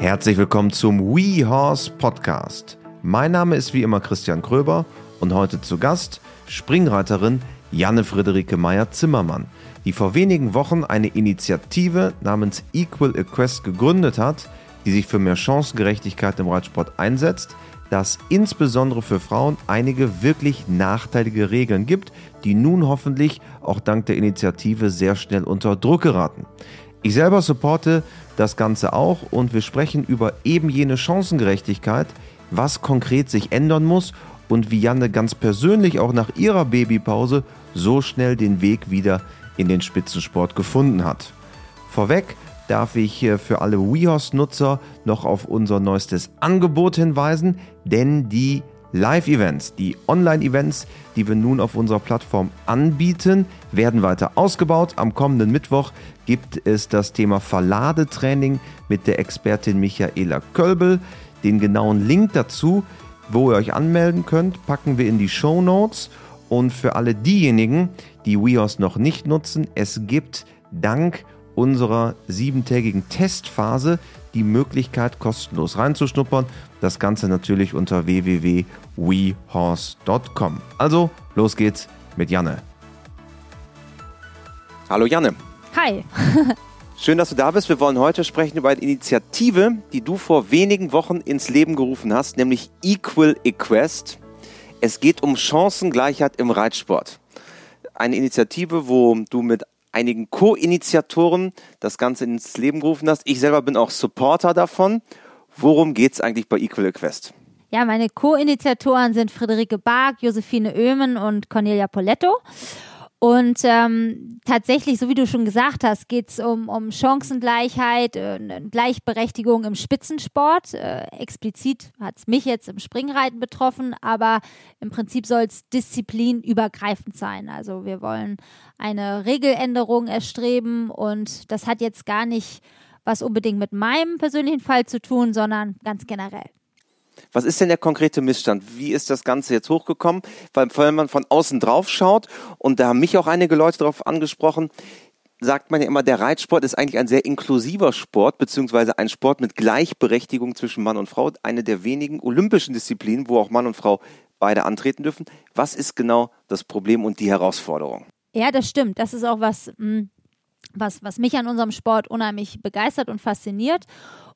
Herzlich willkommen zum We Horse Podcast. Mein Name ist wie immer Christian Kröber und heute zu Gast Springreiterin Janne Friederike Meyer-Zimmermann, die vor wenigen Wochen eine Initiative namens Equal Equest gegründet hat, die sich für mehr Chancengerechtigkeit im Reitsport einsetzt, dass insbesondere für Frauen einige wirklich nachteilige Regeln gibt, die nun hoffentlich auch dank der Initiative sehr schnell unter Druck geraten. Ich selber supporte das Ganze auch und wir sprechen über eben jene Chancengerechtigkeit, was konkret sich ändern muss und wie Janne ganz persönlich auch nach ihrer Babypause so schnell den Weg wieder in den Spitzensport gefunden hat. Vorweg darf ich für alle WeHorse-Nutzer noch auf unser neuestes Angebot hinweisen, denn die Live-Events, die Online-Events, die wir nun auf unserer Plattform anbieten, werden weiter ausgebaut. Am kommenden Mittwoch gibt es das Thema Verladetraining mit der Expertin Michaela Kölbel. Den genauen Link dazu, wo ihr euch anmelden könnt, packen wir in die Show Notes. Und für alle diejenigen, die WeHorse noch nicht nutzen, es gibt dank unserer siebentägigen Testphase die Möglichkeit, kostenlos reinzuschnuppern. Das Ganze natürlich unter www.wehorse.com. Also, los geht's mit Janne. Hallo Janne. Hi. Schön, dass du da bist. Wir wollen heute sprechen über eine Initiative, die du vor wenigen Wochen ins Leben gerufen hast, nämlich Equal Equest. Es geht um Chancengleichheit im Reitsport. Eine Initiative, wo du mit einigen Co-Initiatoren das Ganze ins Leben gerufen hast. Ich selber bin auch Supporter davon. Worum geht es eigentlich bei Equal Quest? Ja, meine Co-Initiatoren sind Friederike Bark, Josephine Oehmen und Cornelia Poletto. Und ähm, tatsächlich, so wie du schon gesagt hast, geht es um, um Chancengleichheit, äh, Gleichberechtigung im Spitzensport. Äh, explizit hat es mich jetzt im Springreiten betroffen, aber im Prinzip soll es disziplinübergreifend sein. Also wir wollen eine Regeländerung erstreben und das hat jetzt gar nicht was unbedingt mit meinem persönlichen Fall zu tun, sondern ganz generell. Was ist denn der konkrete Missstand? Wie ist das Ganze jetzt hochgekommen? Weil, wenn man von außen drauf schaut, und da haben mich auch einige Leute darauf angesprochen, sagt man ja immer, der Reitsport ist eigentlich ein sehr inklusiver Sport, beziehungsweise ein Sport mit Gleichberechtigung zwischen Mann und Frau, eine der wenigen olympischen Disziplinen, wo auch Mann und Frau beide antreten dürfen. Was ist genau das Problem und die Herausforderung? Ja, das stimmt. Das ist auch was, hm, was, was mich an unserem Sport unheimlich begeistert und fasziniert.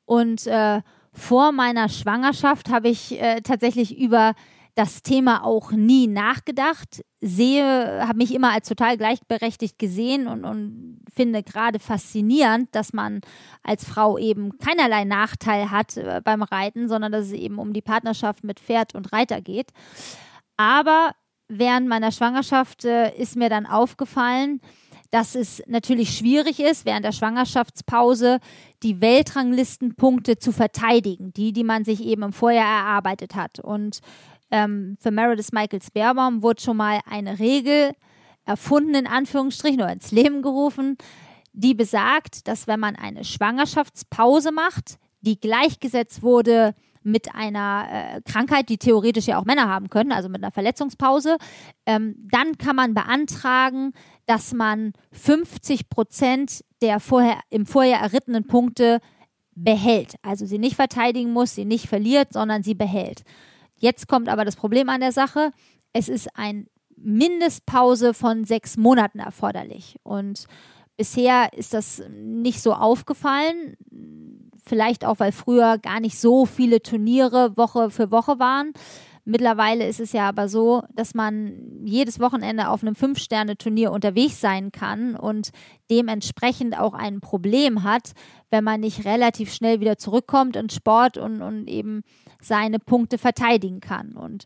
Und äh, vor meiner Schwangerschaft habe ich äh, tatsächlich über das Thema auch nie nachgedacht, sehe, habe mich immer als total gleichberechtigt gesehen und, und finde gerade faszinierend, dass man als Frau eben keinerlei Nachteil hat äh, beim Reiten, sondern dass es eben um die Partnerschaft mit Pferd und Reiter geht. Aber während meiner Schwangerschaft äh, ist mir dann aufgefallen, dass es natürlich schwierig ist, während der Schwangerschaftspause die Weltranglistenpunkte zu verteidigen, die, die man sich eben im Vorjahr erarbeitet hat. Und ähm, für Meredith Michaels Baerbaum wurde schon mal eine Regel erfunden, in Anführungsstrichen, oder ins Leben gerufen, die besagt, dass wenn man eine Schwangerschaftspause macht, die gleichgesetzt wurde mit einer äh, Krankheit, die theoretisch ja auch Männer haben können, also mit einer Verletzungspause, ähm, dann kann man beantragen, dass man 50 Prozent der vorher, im Vorjahr errittenen Punkte behält. Also sie nicht verteidigen muss, sie nicht verliert, sondern sie behält. Jetzt kommt aber das Problem an der Sache. Es ist eine Mindestpause von sechs Monaten erforderlich. Und bisher ist das nicht so aufgefallen. Vielleicht auch, weil früher gar nicht so viele Turniere Woche für Woche waren. Mittlerweile ist es ja aber so, dass man jedes Wochenende auf einem Fünf-Sterne-Turnier unterwegs sein kann und dementsprechend auch ein Problem hat, wenn man nicht relativ schnell wieder zurückkommt in Sport und, und eben seine Punkte verteidigen kann. Und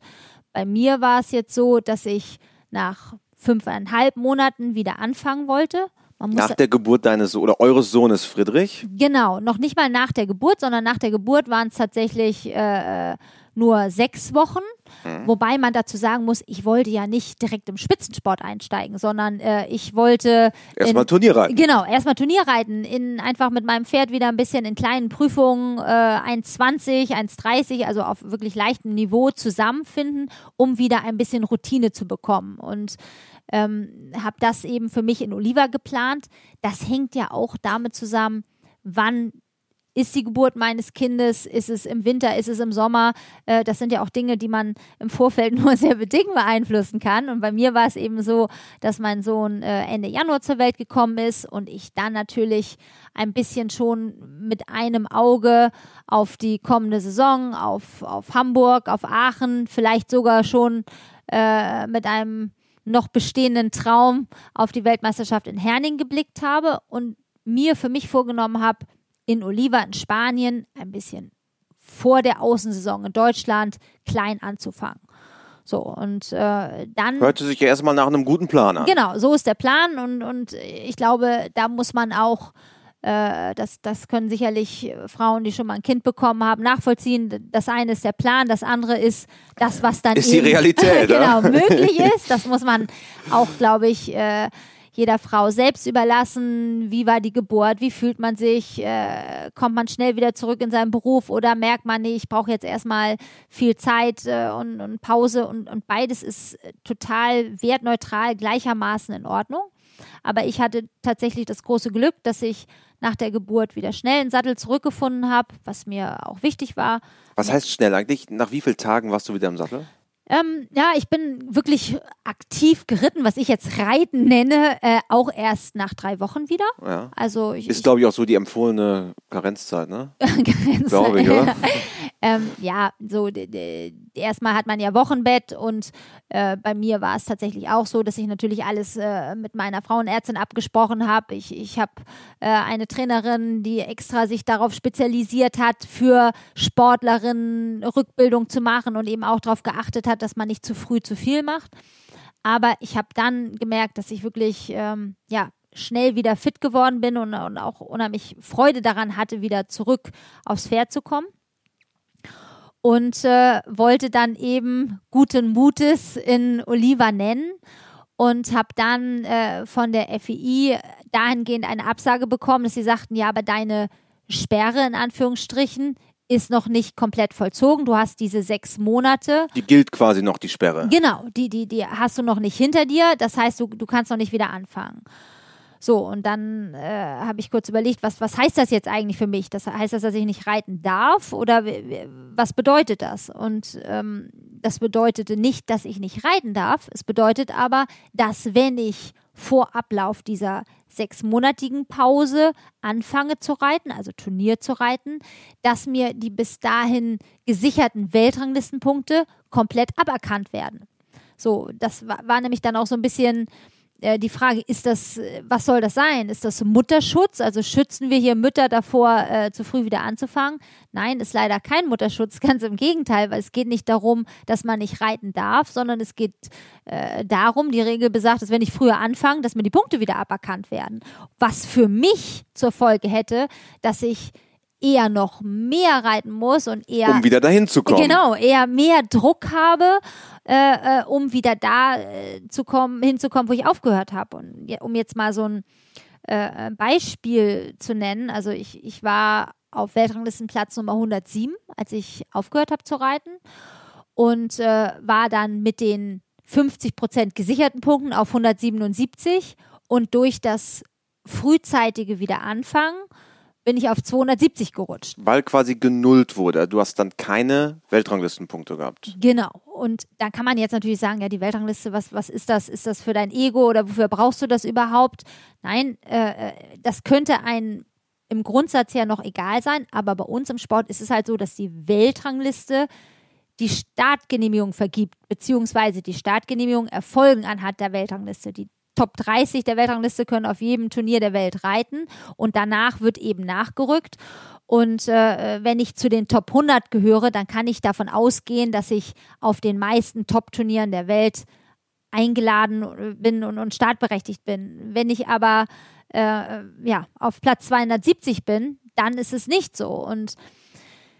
bei mir war es jetzt so, dass ich nach fünfeinhalb Monaten wieder anfangen wollte. Nach der Geburt deines oder eures Sohnes Friedrich? Genau, noch nicht mal nach der Geburt, sondern nach der Geburt waren es tatsächlich äh, nur sechs Wochen. Mhm. Wobei man dazu sagen muss, ich wollte ja nicht direkt im Spitzensport einsteigen, sondern äh, ich wollte. Erstmal Turnierreiten. Genau, erstmal Turnierreiten. In, einfach mit meinem Pferd wieder ein bisschen in kleinen Prüfungen äh, 1,20, 1,30, also auf wirklich leichtem Niveau zusammenfinden, um wieder ein bisschen Routine zu bekommen. Und ähm, habe das eben für mich in Oliva geplant. Das hängt ja auch damit zusammen, wann ist die Geburt meines Kindes, ist es im Winter, ist es im Sommer. Äh, das sind ja auch Dinge, die man im Vorfeld nur sehr bedingt beeinflussen kann. Und bei mir war es eben so, dass mein Sohn äh, Ende Januar zur Welt gekommen ist und ich dann natürlich ein bisschen schon mit einem Auge auf die kommende Saison, auf, auf Hamburg, auf Aachen, vielleicht sogar schon äh, mit einem noch bestehenden Traum auf die Weltmeisterschaft in Herning geblickt habe und mir für mich vorgenommen habe, in Oliva in Spanien ein bisschen vor der Außensaison in Deutschland klein anzufangen. So, und äh, dann. Hörte sich ja erstmal nach einem guten Plan an. Genau, so ist der Plan und, und ich glaube, da muss man auch äh, das, das können sicherlich Frauen, die schon mal ein Kind bekommen haben, nachvollziehen. Das eine ist der Plan, das andere ist das, was dann ist die Realität, genau möglich ist. Das muss man auch, glaube ich, äh, jeder Frau selbst überlassen. Wie war die Geburt? Wie fühlt man sich? Äh, kommt man schnell wieder zurück in seinen Beruf oder merkt man, nee, ich brauche jetzt erstmal viel Zeit äh, und, und, Pause und, und beides ist total wertneutral gleichermaßen in Ordnung. Aber ich hatte tatsächlich das große Glück, dass ich nach der Geburt wieder schnell in den Sattel zurückgefunden habe, was mir auch wichtig war. Was heißt schnell eigentlich? Nach wie vielen Tagen warst du wieder im Sattel? Ähm, ja, ich bin wirklich aktiv geritten, was ich jetzt Reiten nenne, äh, auch erst nach drei Wochen wieder. Ja. Also ich, ist, glaube ich, auch so die empfohlene Karenzzeit, ne? Karenzzeit. Glaube ich, oder? ähm, ja, so erstmal hat man ja Wochenbett und äh, bei mir war es tatsächlich auch so, dass ich natürlich alles äh, mit meiner Frauenärztin abgesprochen habe. Ich, ich habe äh, eine Trainerin, die extra sich darauf spezialisiert hat, für Sportlerinnen Rückbildung zu machen und eben auch darauf geachtet hat, dass man nicht zu früh zu viel macht. Aber ich habe dann gemerkt, dass ich wirklich ähm, ja, schnell wieder fit geworden bin und, und auch unheimlich Freude daran hatte, wieder zurück aufs Pferd zu kommen und äh, wollte dann eben guten Mutes in Oliva nennen und habe dann äh, von der FEI dahingehend eine Absage bekommen, dass sie sagten, ja, aber deine Sperre in Anführungsstrichen ist noch nicht komplett vollzogen. Du hast diese sechs Monate. Die gilt quasi noch, die Sperre. Genau, die, die, die hast du noch nicht hinter dir. Das heißt, du, du kannst noch nicht wieder anfangen. So, und dann äh, habe ich kurz überlegt, was, was heißt das jetzt eigentlich für mich? Das heißt das, dass ich nicht reiten darf oder was bedeutet das? Und ähm, das bedeutete nicht, dass ich nicht reiten darf. Es bedeutet aber, dass wenn ich vor Ablauf dieser sechsmonatigen Pause anfange zu reiten, also Turnier zu reiten, dass mir die bis dahin gesicherten Weltranglistenpunkte komplett aberkannt werden. So, das war, war nämlich dann auch so ein bisschen äh, die Frage, ist das, was soll das sein? Ist das Mutterschutz? Also schützen wir hier Mütter davor, äh, zu früh wieder anzufangen? Nein, ist leider kein Mutterschutz, ganz im Gegenteil, weil es geht nicht darum, dass man nicht reiten darf, sondern es geht äh, darum, die Regel besagt, dass wenn ich früher anfange, dass mir die Punkte wieder aberkannt werden. Was für mich zur Folge hätte, dass ich eher noch mehr reiten muss und eher. Um wieder dahin zu kommen. Genau, eher mehr Druck habe, äh, äh, um wieder da äh, zu kommen, hinzukommen, wo ich aufgehört habe. Und um jetzt mal so ein äh, Beispiel zu nennen, also ich, ich war auf Weltranglistenplatz Nummer 107, als ich aufgehört habe zu reiten und äh, war dann mit den 50 Prozent gesicherten Punkten auf 177 und durch das frühzeitige Wiederanfangen bin ich auf 270 gerutscht. Weil quasi genullt wurde. Du hast dann keine Weltranglistenpunkte gehabt. Genau. Und da kann man jetzt natürlich sagen, ja, die Weltrangliste, was, was ist das? Ist das für dein Ego oder wofür brauchst du das überhaupt? Nein, äh, äh, das könnte ein im Grundsatz ja noch egal sein, aber bei uns im Sport ist es halt so, dass die Weltrangliste die Startgenehmigung vergibt, beziehungsweise die Startgenehmigung erfolgen anhand der Weltrangliste. Die Top 30 der Weltrangliste können auf jedem Turnier der Welt reiten und danach wird eben nachgerückt. Und äh, wenn ich zu den Top 100 gehöre, dann kann ich davon ausgehen, dass ich auf den meisten Top-Turnieren der Welt eingeladen bin und, und startberechtigt bin. Wenn ich aber äh, ja, auf Platz 270 bin, dann ist es nicht so. Und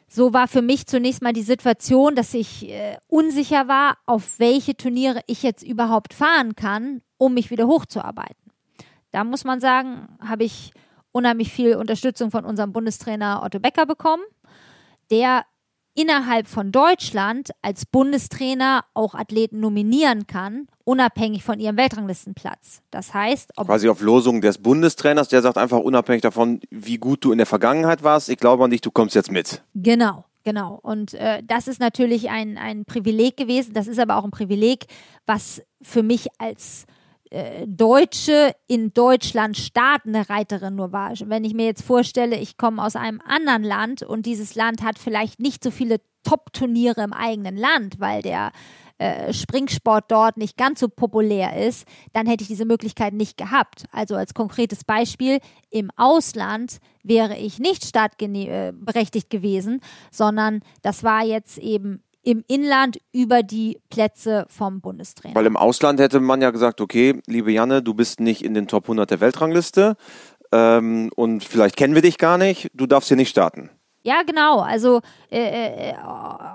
so war für mich zunächst mal die Situation, dass ich äh, unsicher war, auf welche Turniere ich jetzt überhaupt fahren kann, um mich wieder hochzuarbeiten. Da muss man sagen, habe ich unheimlich viel Unterstützung von unserem Bundestrainer Otto Becker bekommen, der innerhalb von Deutschland als Bundestrainer auch Athleten nominieren kann, unabhängig von ihrem Weltranglistenplatz. Das heißt, ob quasi auf Losung des Bundestrainers, der sagt einfach unabhängig davon, wie gut du in der Vergangenheit warst, ich glaube an dich, du kommst jetzt mit. Genau. Genau. Und äh, das ist natürlich ein, ein Privileg gewesen. Das ist aber auch ein Privileg, was für mich als äh, Deutsche in Deutschland startende Reiterin nur war. Wenn ich mir jetzt vorstelle, ich komme aus einem anderen Land und dieses Land hat vielleicht nicht so viele Top-Turniere im eigenen Land, weil der äh, Springsport dort nicht ganz so populär ist, dann hätte ich diese Möglichkeit nicht gehabt. Also als konkretes Beispiel, im Ausland wäre ich nicht startberechtigt gewesen, sondern das war jetzt eben im Inland über die Plätze vom Bundestrainer. Weil im Ausland hätte man ja gesagt, okay, liebe Janne, du bist nicht in den Top 100 der Weltrangliste ähm, und vielleicht kennen wir dich gar nicht, du darfst hier nicht starten. Ja, genau. Also äh, äh,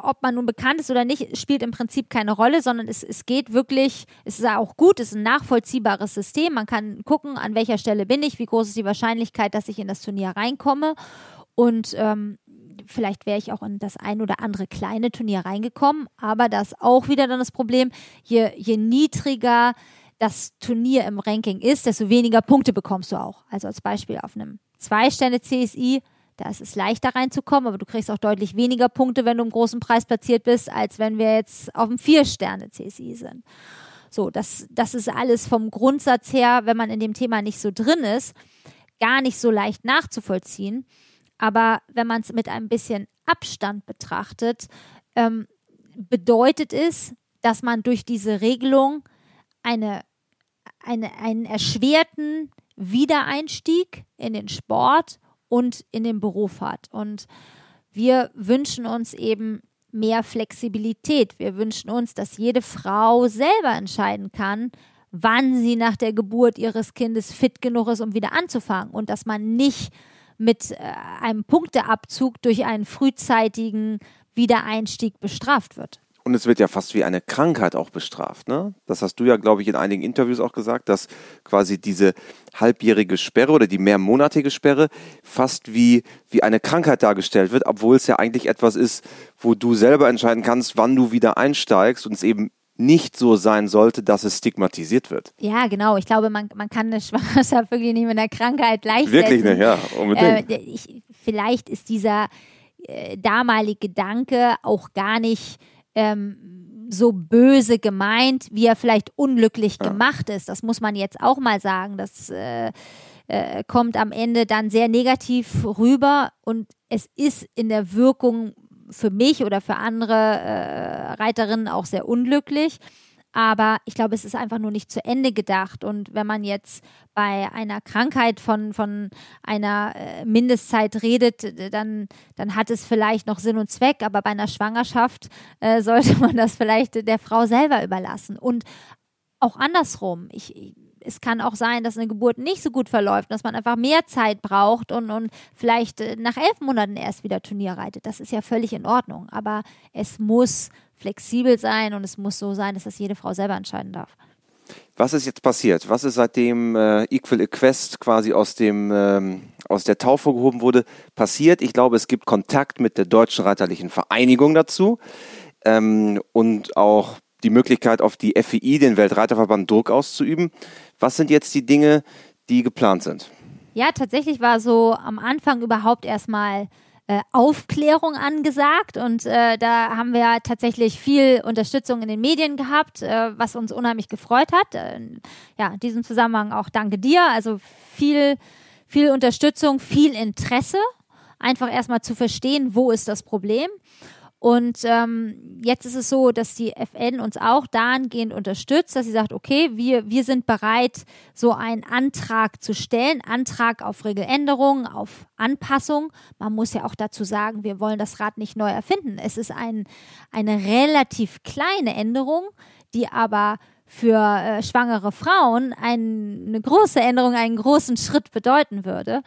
ob man nun bekannt ist oder nicht, spielt im Prinzip keine Rolle, sondern es, es geht wirklich, es ist auch gut, es ist ein nachvollziehbares System. Man kann gucken, an welcher Stelle bin ich, wie groß ist die Wahrscheinlichkeit, dass ich in das Turnier reinkomme. Und ähm, vielleicht wäre ich auch in das ein oder andere kleine Turnier reingekommen, aber das auch wieder dann das Problem, je, je niedriger das Turnier im Ranking ist, desto weniger Punkte bekommst du auch. Also als Beispiel auf einem Zwei-Sterne-CSI da ist es leichter reinzukommen, aber du kriegst auch deutlich weniger Punkte, wenn du im großen Preis platziert bist, als wenn wir jetzt auf dem Vier-Sterne-CSI sind. So, das, das ist alles vom Grundsatz her, wenn man in dem Thema nicht so drin ist, gar nicht so leicht nachzuvollziehen. Aber wenn man es mit ein bisschen Abstand betrachtet, ähm, bedeutet es, dass man durch diese Regelung eine, eine, einen erschwerten Wiedereinstieg in den Sport und in den Beruf hat. Und wir wünschen uns eben mehr Flexibilität. Wir wünschen uns, dass jede Frau selber entscheiden kann, wann sie nach der Geburt ihres Kindes fit genug ist, um wieder anzufangen und dass man nicht mit äh, einem Punkteabzug durch einen frühzeitigen Wiedereinstieg bestraft wird. Und es wird ja fast wie eine Krankheit auch bestraft. Ne? Das hast du ja, glaube ich, in einigen Interviews auch gesagt, dass quasi diese halbjährige Sperre oder die mehrmonatige Sperre fast wie, wie eine Krankheit dargestellt wird, obwohl es ja eigentlich etwas ist, wo du selber entscheiden kannst, wann du wieder einsteigst und es eben nicht so sein sollte, dass es stigmatisiert wird. Ja, genau. Ich glaube, man, man kann eine Schwangerschaft wirklich nicht mit einer Krankheit gleichsetzen. Wirklich nicht, ja, unbedingt. Äh, ich, vielleicht ist dieser äh, damalige Gedanke auch gar nicht ähm, so böse gemeint, wie er vielleicht unglücklich ja. gemacht ist. Das muss man jetzt auch mal sagen. Das äh, äh, kommt am Ende dann sehr negativ rüber und es ist in der Wirkung für mich oder für andere äh, Reiterinnen auch sehr unglücklich. Aber ich glaube, es ist einfach nur nicht zu Ende gedacht. Und wenn man jetzt bei einer Krankheit von, von einer äh, Mindestzeit redet, dann, dann hat es vielleicht noch Sinn und Zweck. Aber bei einer Schwangerschaft äh, sollte man das vielleicht der Frau selber überlassen. Und auch andersrum. Ich, es kann auch sein, dass eine Geburt nicht so gut verläuft, dass man einfach mehr Zeit braucht und, und vielleicht äh, nach elf Monaten erst wieder Turnier reitet. Das ist ja völlig in Ordnung. Aber es muss flexibel sein und es muss so sein, dass das jede Frau selber entscheiden darf. Was ist jetzt passiert? Was ist seitdem äh, Equal Equest quasi aus dem ähm, aus der Taufe gehoben wurde passiert? Ich glaube, es gibt Kontakt mit der Deutschen Reiterlichen Vereinigung dazu ähm, und auch die Möglichkeit auf die FEI, den Weltreiterverband, Druck auszuüben. Was sind jetzt die Dinge, die geplant sind? Ja, tatsächlich war so am Anfang überhaupt erstmal äh, Aufklärung angesagt und äh, da haben wir tatsächlich viel Unterstützung in den Medien gehabt, äh, was uns unheimlich gefreut hat. Äh, ja, in diesem Zusammenhang auch danke dir. Also viel, viel Unterstützung, viel Interesse, einfach erstmal zu verstehen, wo ist das Problem. Und ähm, jetzt ist es so, dass die FN uns auch dahingehend unterstützt, dass sie sagt, okay, wir, wir sind bereit, so einen Antrag zu stellen, Antrag auf Regeländerung, auf Anpassung. Man muss ja auch dazu sagen, wir wollen das Rad nicht neu erfinden. Es ist ein, eine relativ kleine Änderung, die aber für äh, schwangere Frauen ein, eine große Änderung, einen großen Schritt bedeuten würde.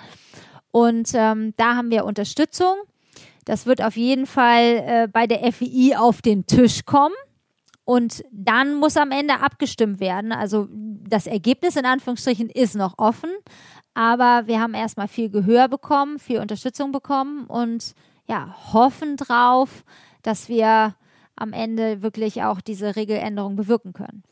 Und ähm, da haben wir Unterstützung. Das wird auf jeden Fall äh, bei der FII auf den Tisch kommen. Und dann muss am Ende abgestimmt werden. Also das Ergebnis in Anführungsstrichen ist noch offen, aber wir haben erstmal viel Gehör bekommen, viel Unterstützung bekommen und ja, hoffen drauf, dass wir am Ende wirklich auch diese Regeländerung bewirken können.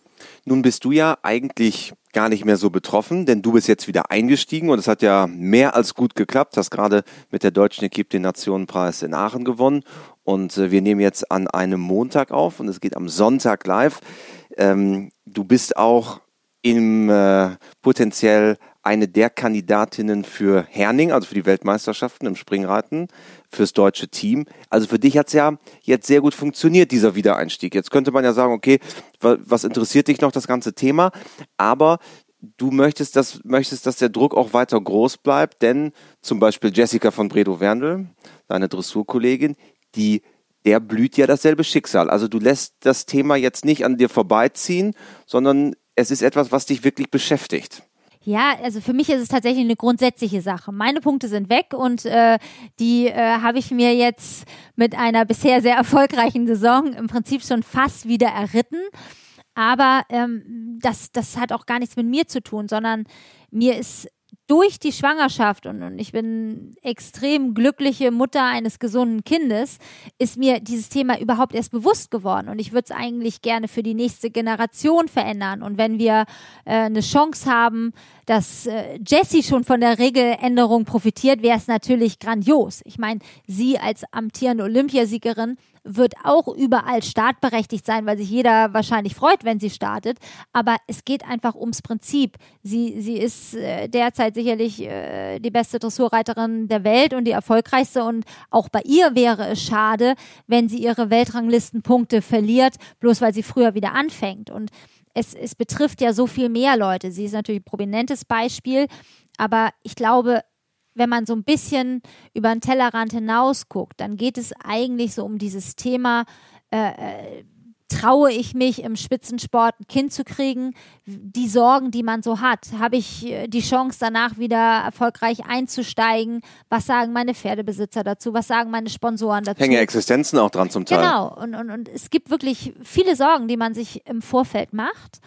Nun bist du ja eigentlich gar nicht mehr so betroffen, denn du bist jetzt wieder eingestiegen und es hat ja mehr als gut geklappt. Hast gerade mit der deutschen Equipe den Nationenpreis in Aachen gewonnen und äh, wir nehmen jetzt an einem Montag auf und es geht am Sonntag live. Ähm, du bist auch im äh, potenziell eine der Kandidatinnen für Herning, also für die Weltmeisterschaften im Springreiten, fürs deutsche Team. Also für dich hat es ja jetzt sehr gut funktioniert, dieser Wiedereinstieg. Jetzt könnte man ja sagen, okay, was interessiert dich noch das ganze Thema? Aber du möchtest, dass, möchtest, dass der Druck auch weiter groß bleibt, denn zum Beispiel Jessica von Bredow-Werndl, deine Dressurkollegin, die der blüht ja dasselbe Schicksal. Also du lässt das Thema jetzt nicht an dir vorbeiziehen, sondern es ist etwas, was dich wirklich beschäftigt. Ja, also für mich ist es tatsächlich eine grundsätzliche Sache. Meine Punkte sind weg und äh, die äh, habe ich mir jetzt mit einer bisher sehr erfolgreichen Saison im Prinzip schon fast wieder erritten. Aber ähm, das, das hat auch gar nichts mit mir zu tun, sondern mir ist durch die Schwangerschaft und, und, ich bin extrem glückliche Mutter eines gesunden Kindes, ist mir dieses Thema überhaupt erst bewusst geworden. Und ich würde es eigentlich gerne für die nächste Generation verändern. Und wenn wir äh, eine Chance haben, dass äh, Jessie schon von der Regeländerung profitiert, wäre es natürlich grandios. Ich meine, sie als amtierende Olympiasiegerin wird auch überall startberechtigt sein, weil sich jeder wahrscheinlich freut, wenn sie startet. Aber es geht einfach ums Prinzip. Sie, sie ist äh, derzeit sicherlich äh, die beste Dressurreiterin der Welt und die erfolgreichste. Und auch bei ihr wäre es schade, wenn sie ihre Weltranglistenpunkte verliert, bloß weil sie früher wieder anfängt. Und es, es betrifft ja so viel mehr Leute. Sie ist natürlich ein prominentes Beispiel, aber ich glaube, wenn man so ein bisschen über den Tellerrand hinaus guckt, dann geht es eigentlich so um dieses Thema, äh, äh, traue ich mich im Spitzensport ein Kind zu kriegen, die Sorgen, die man so hat. Habe ich äh, die Chance danach wieder erfolgreich einzusteigen? Was sagen meine Pferdebesitzer dazu? Was sagen meine Sponsoren dazu? Hängen Existenzen auch dran zum Teil. Genau. Und, und, und es gibt wirklich viele Sorgen, die man sich im Vorfeld macht,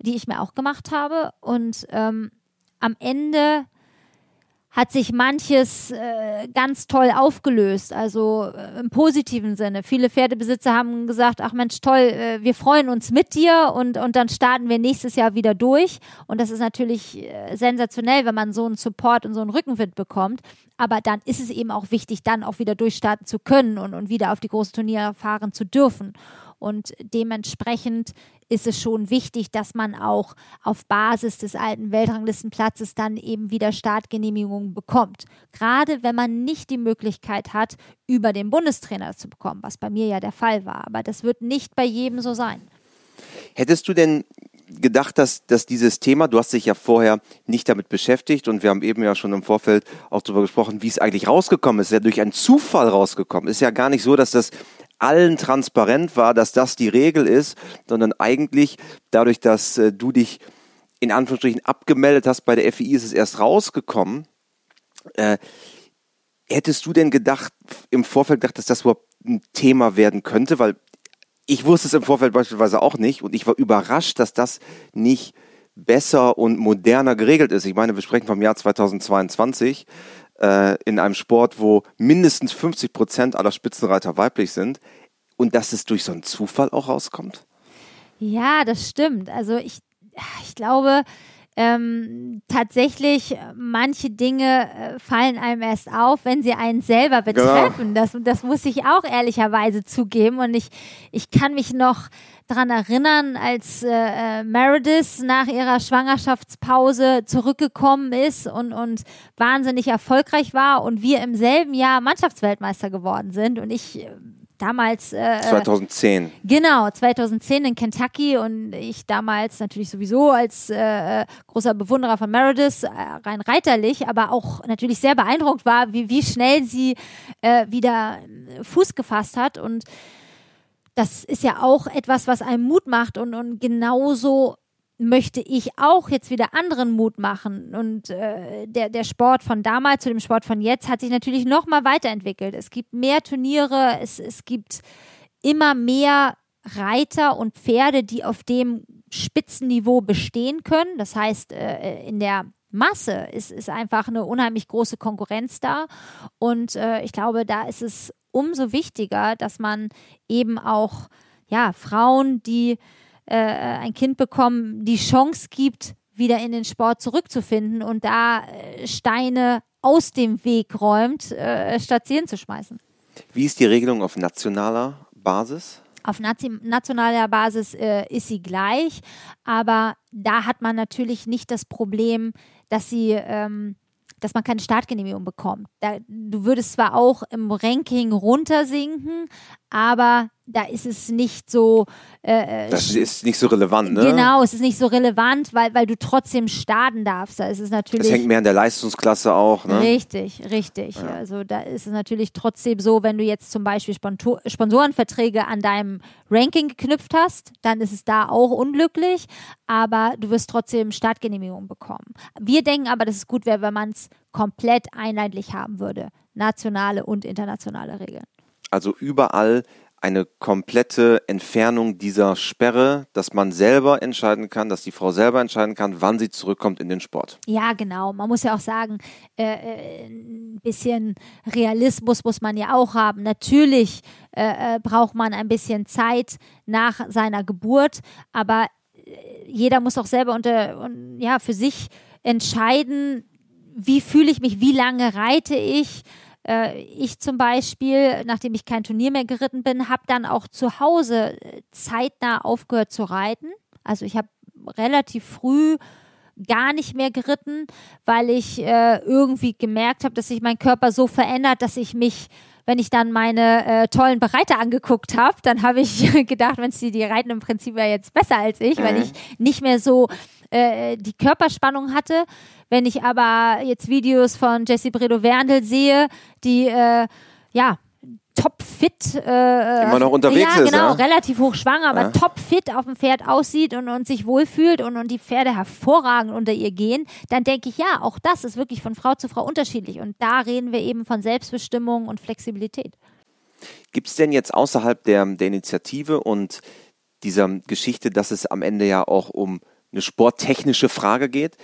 die ich mir auch gemacht habe. Und ähm, am Ende hat sich manches äh, ganz toll aufgelöst, also äh, im positiven Sinne. Viele Pferdebesitzer haben gesagt, ach Mensch, toll, äh, wir freuen uns mit dir und, und dann starten wir nächstes Jahr wieder durch. Und das ist natürlich äh, sensationell, wenn man so einen Support und so einen Rückenwind bekommt. Aber dann ist es eben auch wichtig, dann auch wieder durchstarten zu können und, und wieder auf die großen Turniere fahren zu dürfen. Und dementsprechend ist es schon wichtig, dass man auch auf Basis des alten Weltranglistenplatzes dann eben wieder Startgenehmigungen bekommt. Gerade wenn man nicht die Möglichkeit hat, über den Bundestrainer zu bekommen, was bei mir ja der Fall war. Aber das wird nicht bei jedem so sein. Hättest du denn gedacht, dass, dass dieses Thema, du hast dich ja vorher nicht damit beschäftigt und wir haben eben ja schon im Vorfeld auch darüber gesprochen, wie es eigentlich rausgekommen ist. Ist ja durch einen Zufall rausgekommen. Ist ja gar nicht so, dass das allen transparent war, dass das die Regel ist, sondern eigentlich dadurch, dass äh, du dich in Anführungsstrichen abgemeldet hast bei der FI, ist es erst rausgekommen. Äh, hättest du denn gedacht, im Vorfeld gedacht, dass das überhaupt ein Thema werden könnte? Weil ich wusste es im Vorfeld beispielsweise auch nicht und ich war überrascht, dass das nicht besser und moderner geregelt ist. Ich meine, wir sprechen vom Jahr 2022 äh, in einem Sport, wo mindestens 50 Prozent aller Spitzenreiter weiblich sind und dass es durch so einen Zufall auch rauskommt? Ja, das stimmt. Also ich, ich glaube, ähm, tatsächlich manche Dinge äh, fallen einem erst auf, wenn sie einen selber genau. betreffen. Genau. Das, das muss ich auch ehrlicherweise zugeben. Und ich, ich kann mich noch daran erinnern, als äh, äh, Meredith nach ihrer Schwangerschaftspause zurückgekommen ist und, und wahnsinnig erfolgreich war und wir im selben Jahr Mannschaftsweltmeister geworden sind und ich äh, damals. Äh, 2010. Genau, 2010 in Kentucky und ich damals natürlich sowieso als äh, großer Bewunderer von Meredith, äh, rein reiterlich, aber auch natürlich sehr beeindruckt war, wie, wie schnell sie äh, wieder Fuß gefasst hat und das ist ja auch etwas, was einem Mut macht und, und genauso möchte ich auch jetzt wieder anderen Mut machen. Und äh, der, der Sport von damals zu dem Sport von jetzt hat sich natürlich nochmal weiterentwickelt. Es gibt mehr Turniere, es, es gibt immer mehr Reiter und Pferde, die auf dem Spitzenniveau bestehen können. Das heißt, äh, in der Masse ist, ist einfach eine unheimlich große Konkurrenz da. Und äh, ich glaube, da ist es umso wichtiger, dass man eben auch ja, Frauen, die äh, ein Kind bekommen, die Chance gibt, wieder in den Sport zurückzufinden und da äh, Steine aus dem Weg räumt, äh, statt sie hinzuschmeißen. Wie ist die Regelung auf nationaler Basis? Auf nationaler Basis äh, ist sie gleich, aber da hat man natürlich nicht das Problem, dass sie, ähm, dass man keine Startgenehmigung bekommt. Da, du würdest zwar auch im Ranking runtersinken, aber da ist es nicht so. Äh, äh das ist nicht so relevant, ne? Genau, es ist nicht so relevant, weil, weil du trotzdem starten darfst. Da ist es natürlich. Das hängt mehr an der Leistungsklasse auch, ne? Richtig, richtig. Ja. Also da ist es natürlich trotzdem so, wenn du jetzt zum Beispiel Sponsorenverträge an deinem Ranking geknüpft hast, dann ist es da auch unglücklich, aber du wirst trotzdem Startgenehmigung bekommen. Wir denken aber, dass es gut wäre, wenn man es komplett einheitlich haben würde. Nationale und internationale Regeln also überall eine komplette Entfernung dieser Sperre, dass man selber entscheiden kann, dass die Frau selber entscheiden kann, wann sie zurückkommt in den Sport. Ja, genau. Man muss ja auch sagen, äh, äh ein bisschen Realismus muss man ja auch haben. Natürlich äh, äh braucht man ein bisschen Zeit nach seiner Geburt, aber äh, jeder muss auch selber unter, ja, für sich entscheiden, wie fühle ich mich, wie lange reite ich ich zum Beispiel, nachdem ich kein Turnier mehr geritten bin, habe dann auch zu Hause äh, zeitnah aufgehört zu reiten. Also ich habe relativ früh gar nicht mehr geritten, weil ich äh, irgendwie gemerkt habe, dass sich mein Körper so verändert, dass ich mich wenn ich dann meine äh, tollen Bereiter angeguckt habe, dann habe ich gedacht, Mensch, die, die reiten im Prinzip ja jetzt besser als ich, mhm. weil ich nicht mehr so äh, die Körperspannung hatte. Wenn ich aber jetzt Videos von Jessie Bredo Werndl sehe, die äh, ja topfit äh, immer noch unterwegs ja, ist, genau, ja? relativ hochschwanger, aber ja. topfit auf dem Pferd aussieht und, und sich wohlfühlt und, und die Pferde hervorragend unter ihr gehen, dann denke ich, ja, auch das ist wirklich von Frau zu Frau unterschiedlich und da reden wir eben von Selbstbestimmung und Flexibilität. Gibt es denn jetzt außerhalb der, der Initiative und dieser Geschichte, dass es am Ende ja auch um eine sporttechnische Frage geht.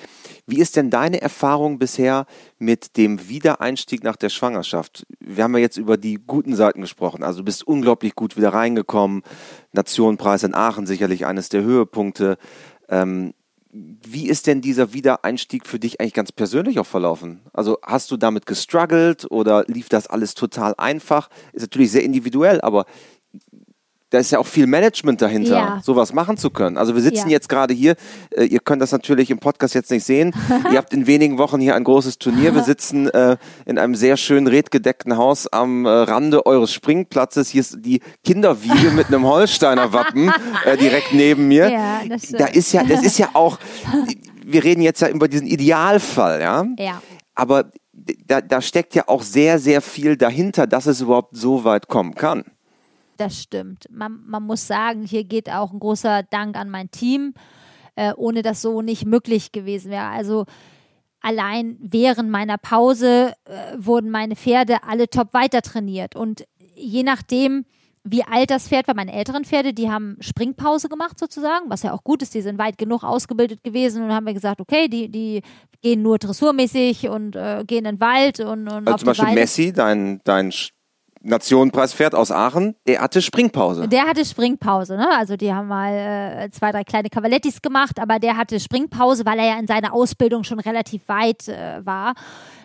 Wie ist denn deine Erfahrung bisher mit dem Wiedereinstieg nach der Schwangerschaft? Wir haben ja jetzt über die guten Seiten gesprochen. Also du bist unglaublich gut wieder reingekommen. Nationenpreis in Aachen sicherlich eines der Höhepunkte. Ähm, wie ist denn dieser Wiedereinstieg für dich eigentlich ganz persönlich auch verlaufen? Also hast du damit gestruggelt oder lief das alles total einfach? Ist natürlich sehr individuell, aber da ist ja auch viel Management dahinter, ja. sowas machen zu können. Also wir sitzen ja. jetzt gerade hier, äh, ihr könnt das natürlich im Podcast jetzt nicht sehen. ihr habt in wenigen Wochen hier ein großes Turnier. Wir sitzen äh, in einem sehr schön redgedeckten Haus am äh, Rande eures Springplatzes. Hier ist die Kinderwiege mit einem Holsteiner Wappen äh, direkt neben mir. Ja, das da ist ja, das ist ja auch, wir reden jetzt ja über diesen Idealfall, ja. Ja. Aber da, da steckt ja auch sehr, sehr viel dahinter, dass es überhaupt so weit kommen kann das stimmt. Man, man muss sagen, hier geht auch ein großer Dank an mein Team, äh, ohne das so nicht möglich gewesen wäre. Also allein während meiner Pause äh, wurden meine Pferde alle top weiter trainiert. Und je nachdem, wie alt das Pferd war, meine älteren Pferde, die haben Springpause gemacht sozusagen, was ja auch gut ist, die sind weit genug ausgebildet gewesen und haben wir gesagt, okay, die, die gehen nur dressurmäßig und äh, gehen in den Wald und, und also zum Beispiel Weide. Messi, dein, dein Nationenpreispferd aus Aachen, der hatte Springpause. Der hatte Springpause, ne? Also die haben mal äh, zwei, drei kleine Cavallettis gemacht, aber der hatte Springpause, weil er ja in seiner Ausbildung schon relativ weit äh, war.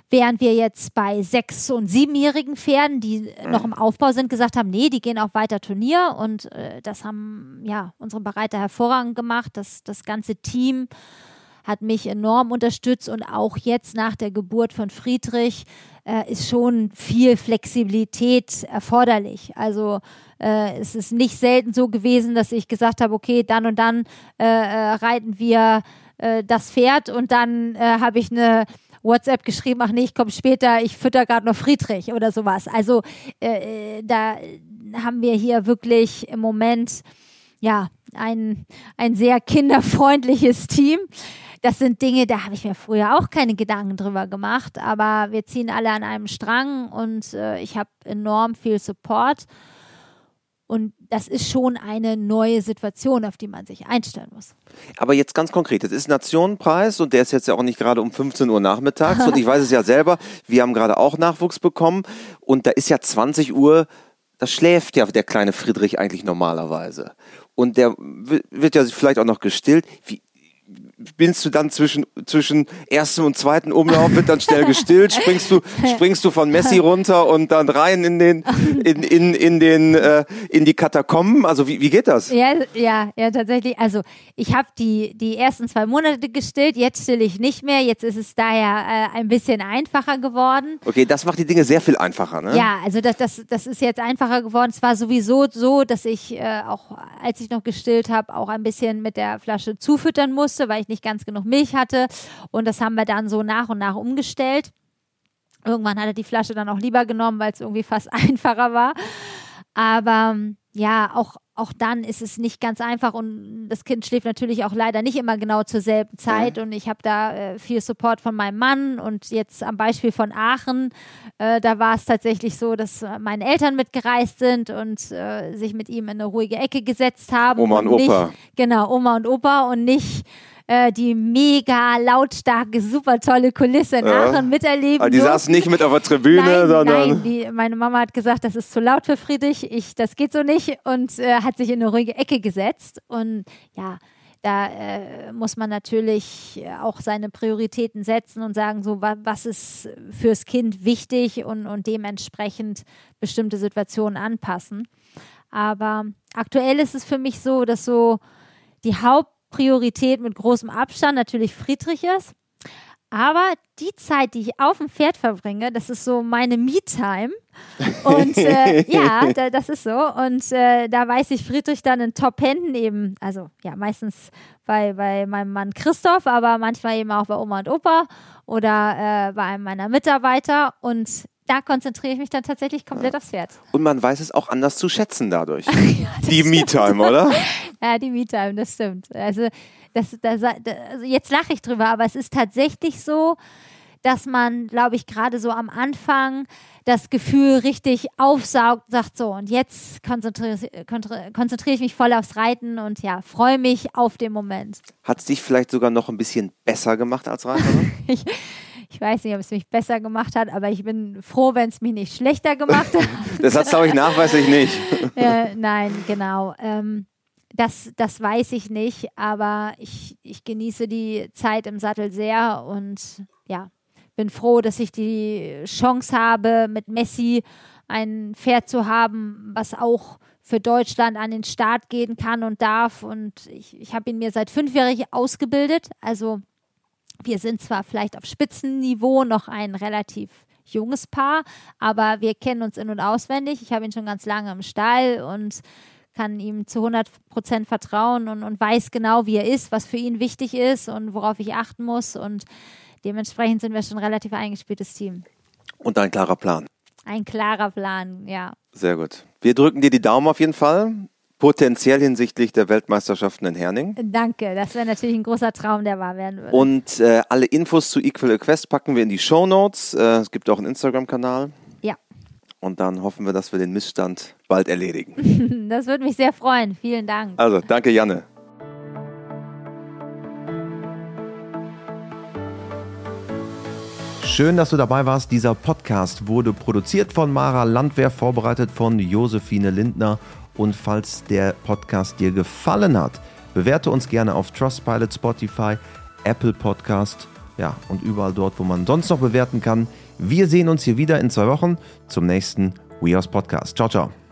Während wir jetzt bei sechs- und siebenjährigen Pferden, die mhm. noch im Aufbau sind, gesagt haben, nee, die gehen auch weiter Turnier und äh, das haben ja unsere Bereiter hervorragend gemacht. Das, das ganze Team hat mich enorm unterstützt und auch jetzt nach der Geburt von Friedrich äh, ist schon viel Flexibilität erforderlich. Also äh, es ist nicht selten so gewesen, dass ich gesagt habe, okay, dann und dann äh, äh reiten wir äh, das Pferd und dann äh, habe ich eine WhatsApp geschrieben, ach nee, ich komme später, ich fütter gerade noch Friedrich oder sowas. Also da haben wir hier wirklich im Moment ja ein, ein sehr kinderfreundliches Team das sind Dinge, da habe ich mir früher auch keine Gedanken drüber gemacht, aber wir ziehen alle an einem Strang und äh, ich habe enorm viel Support. Und das ist schon eine neue Situation, auf die man sich einstellen muss. Aber jetzt ganz konkret, das ist Nationenpreis und der ist jetzt ja auch nicht gerade um 15 Uhr nachmittags und ich weiß es ja selber, wir haben gerade auch Nachwuchs bekommen und da ist ja 20 Uhr, da schläft ja der kleine Friedrich eigentlich normalerweise. Und der wird ja vielleicht auch noch gestillt. Wie, bist du dann zwischen, zwischen erstem und zweiten Umlauf, wird dann schnell gestillt, springst du, springst du von Messi runter und dann rein in den, in, in, in den, äh, in die Katakomben? Also wie, wie geht das? Ja, ja, ja, tatsächlich. Also ich habe die, die ersten zwei Monate gestillt, jetzt still ich nicht mehr. Jetzt ist es daher äh, ein bisschen einfacher geworden. Okay, das macht die Dinge sehr viel einfacher, ne? Ja, also das, das, das ist jetzt einfacher geworden. Es war sowieso so, dass ich äh, auch, als ich noch gestillt habe, auch ein bisschen mit der Flasche zufüttern musste, weil ich nicht ganz genug Milch hatte. Und das haben wir dann so nach und nach umgestellt. Irgendwann hat er die Flasche dann auch lieber genommen, weil es irgendwie fast einfacher war. Aber ja, auch, auch dann ist es nicht ganz einfach und das Kind schläft natürlich auch leider nicht immer genau zur selben Zeit und ich habe da äh, viel Support von meinem Mann und jetzt am Beispiel von Aachen, äh, da war es tatsächlich so, dass meine Eltern mitgereist sind und äh, sich mit ihm in eine ruhige Ecke gesetzt haben. Oma und, und Opa. Nicht, genau, Oma und Opa und nicht äh, die mega lautstarke, super tolle Kulisse ja. Aachen miterleben. Aber die saßen nicht mit auf der Tribüne, nein, sondern. Nein, die, meine Mama hat gesagt, das ist zu laut für Friedrich, ich, das geht so nicht und äh, hat sich in eine ruhige Ecke gesetzt. Und ja, da äh, muss man natürlich auch seine Prioritäten setzen und sagen, so wa was ist fürs Kind wichtig und, und dementsprechend bestimmte Situationen anpassen. Aber aktuell ist es für mich so, dass so die Haupt Priorität mit großem Abstand natürlich Friedrich ist. Aber die Zeit, die ich auf dem Pferd verbringe, das ist so meine Me-Time. Und äh, ja, da, das ist so. Und äh, da weiß ich Friedrich dann in Top-Händen eben, also ja, meistens bei, bei meinem Mann Christoph, aber manchmal eben auch bei Oma und Opa oder äh, bei einem meiner Mitarbeiter. Und da konzentriere ich mich dann tatsächlich komplett ja. aufs Pferd. Und man weiß es auch anders zu schätzen dadurch. ja, die Me-Time, oder? ja, die Me-Time, das stimmt. Also, das, das, also jetzt lache ich drüber, aber es ist tatsächlich so, dass man, glaube ich, gerade so am Anfang das Gefühl richtig aufsaugt, sagt so, und jetzt konzentriere, konzentriere ich mich voll aufs Reiten und ja, freue mich auf den Moment. Hat es dich vielleicht sogar noch ein bisschen besser gemacht als Reiterin? ich, ich weiß nicht, ob es mich besser gemacht hat, aber ich bin froh, wenn es mich nicht schlechter gemacht hat. das hat es, glaube ich, nachweislich nicht. äh, nein, genau. Ähm, das, das weiß ich nicht, aber ich, ich genieße die Zeit im Sattel sehr und ja, bin froh, dass ich die Chance habe, mit Messi ein Pferd zu haben, was auch für Deutschland an den Start gehen kann und darf. Und ich, ich habe ihn mir seit fünfjährig ausgebildet. Also wir sind zwar vielleicht auf Spitzenniveau noch ein relativ junges Paar, aber wir kennen uns in- und auswendig. Ich habe ihn schon ganz lange im Stall und kann ihm zu 100 Prozent vertrauen und, und weiß genau, wie er ist, was für ihn wichtig ist und worauf ich achten muss. Und dementsprechend sind wir schon ein relativ eingespieltes Team. Und ein klarer Plan. Ein klarer Plan, ja. Sehr gut. Wir drücken dir die Daumen auf jeden Fall potenziell hinsichtlich der Weltmeisterschaften in Herning. Danke, das wäre natürlich ein großer Traum, der wahr werden würde. Und äh, alle Infos zu Equal Request packen wir in die Show Notes. Äh, es gibt auch einen Instagram-Kanal. Ja. Und dann hoffen wir, dass wir den Missstand bald erledigen. das würde mich sehr freuen. Vielen Dank. Also, danke, Janne. Schön, dass du dabei warst. Dieser Podcast wurde produziert von Mara Landwehr, vorbereitet von Josephine Lindner und falls der Podcast dir gefallen hat, bewerte uns gerne auf Trustpilot, Spotify, Apple Podcast, ja, und überall dort, wo man sonst noch bewerten kann. Wir sehen uns hier wieder in zwei Wochen zum nächsten WeHouse Podcast. Ciao, ciao.